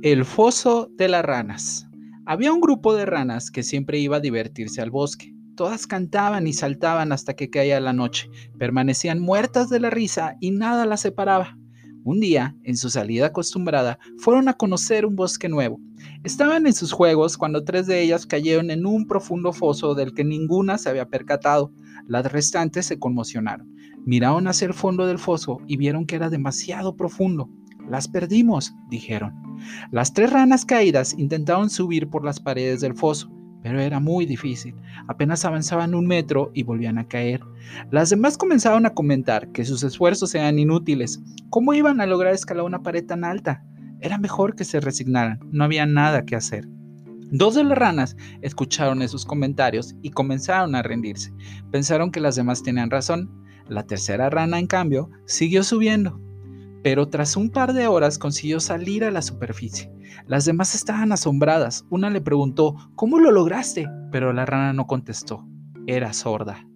El foso de las ranas. Había un grupo de ranas que siempre iba a divertirse al bosque. Todas cantaban y saltaban hasta que caía la noche. Permanecían muertas de la risa y nada las separaba. Un día, en su salida acostumbrada, fueron a conocer un bosque nuevo. Estaban en sus juegos cuando tres de ellas cayeron en un profundo foso del que ninguna se había percatado. Las restantes se conmocionaron. Miraron hacia el fondo del foso y vieron que era demasiado profundo. Las perdimos, dijeron. Las tres ranas caídas intentaron subir por las paredes del foso, pero era muy difícil. Apenas avanzaban un metro y volvían a caer. Las demás comenzaron a comentar que sus esfuerzos eran inútiles. ¿Cómo iban a lograr escalar una pared tan alta? Era mejor que se resignaran, no había nada que hacer. Dos de las ranas escucharon esos comentarios y comenzaron a rendirse. Pensaron que las demás tenían razón. La tercera rana, en cambio, siguió subiendo pero tras un par de horas consiguió salir a la superficie. Las demás estaban asombradas. Una le preguntó, ¿cómo lo lograste? Pero la rana no contestó. Era sorda.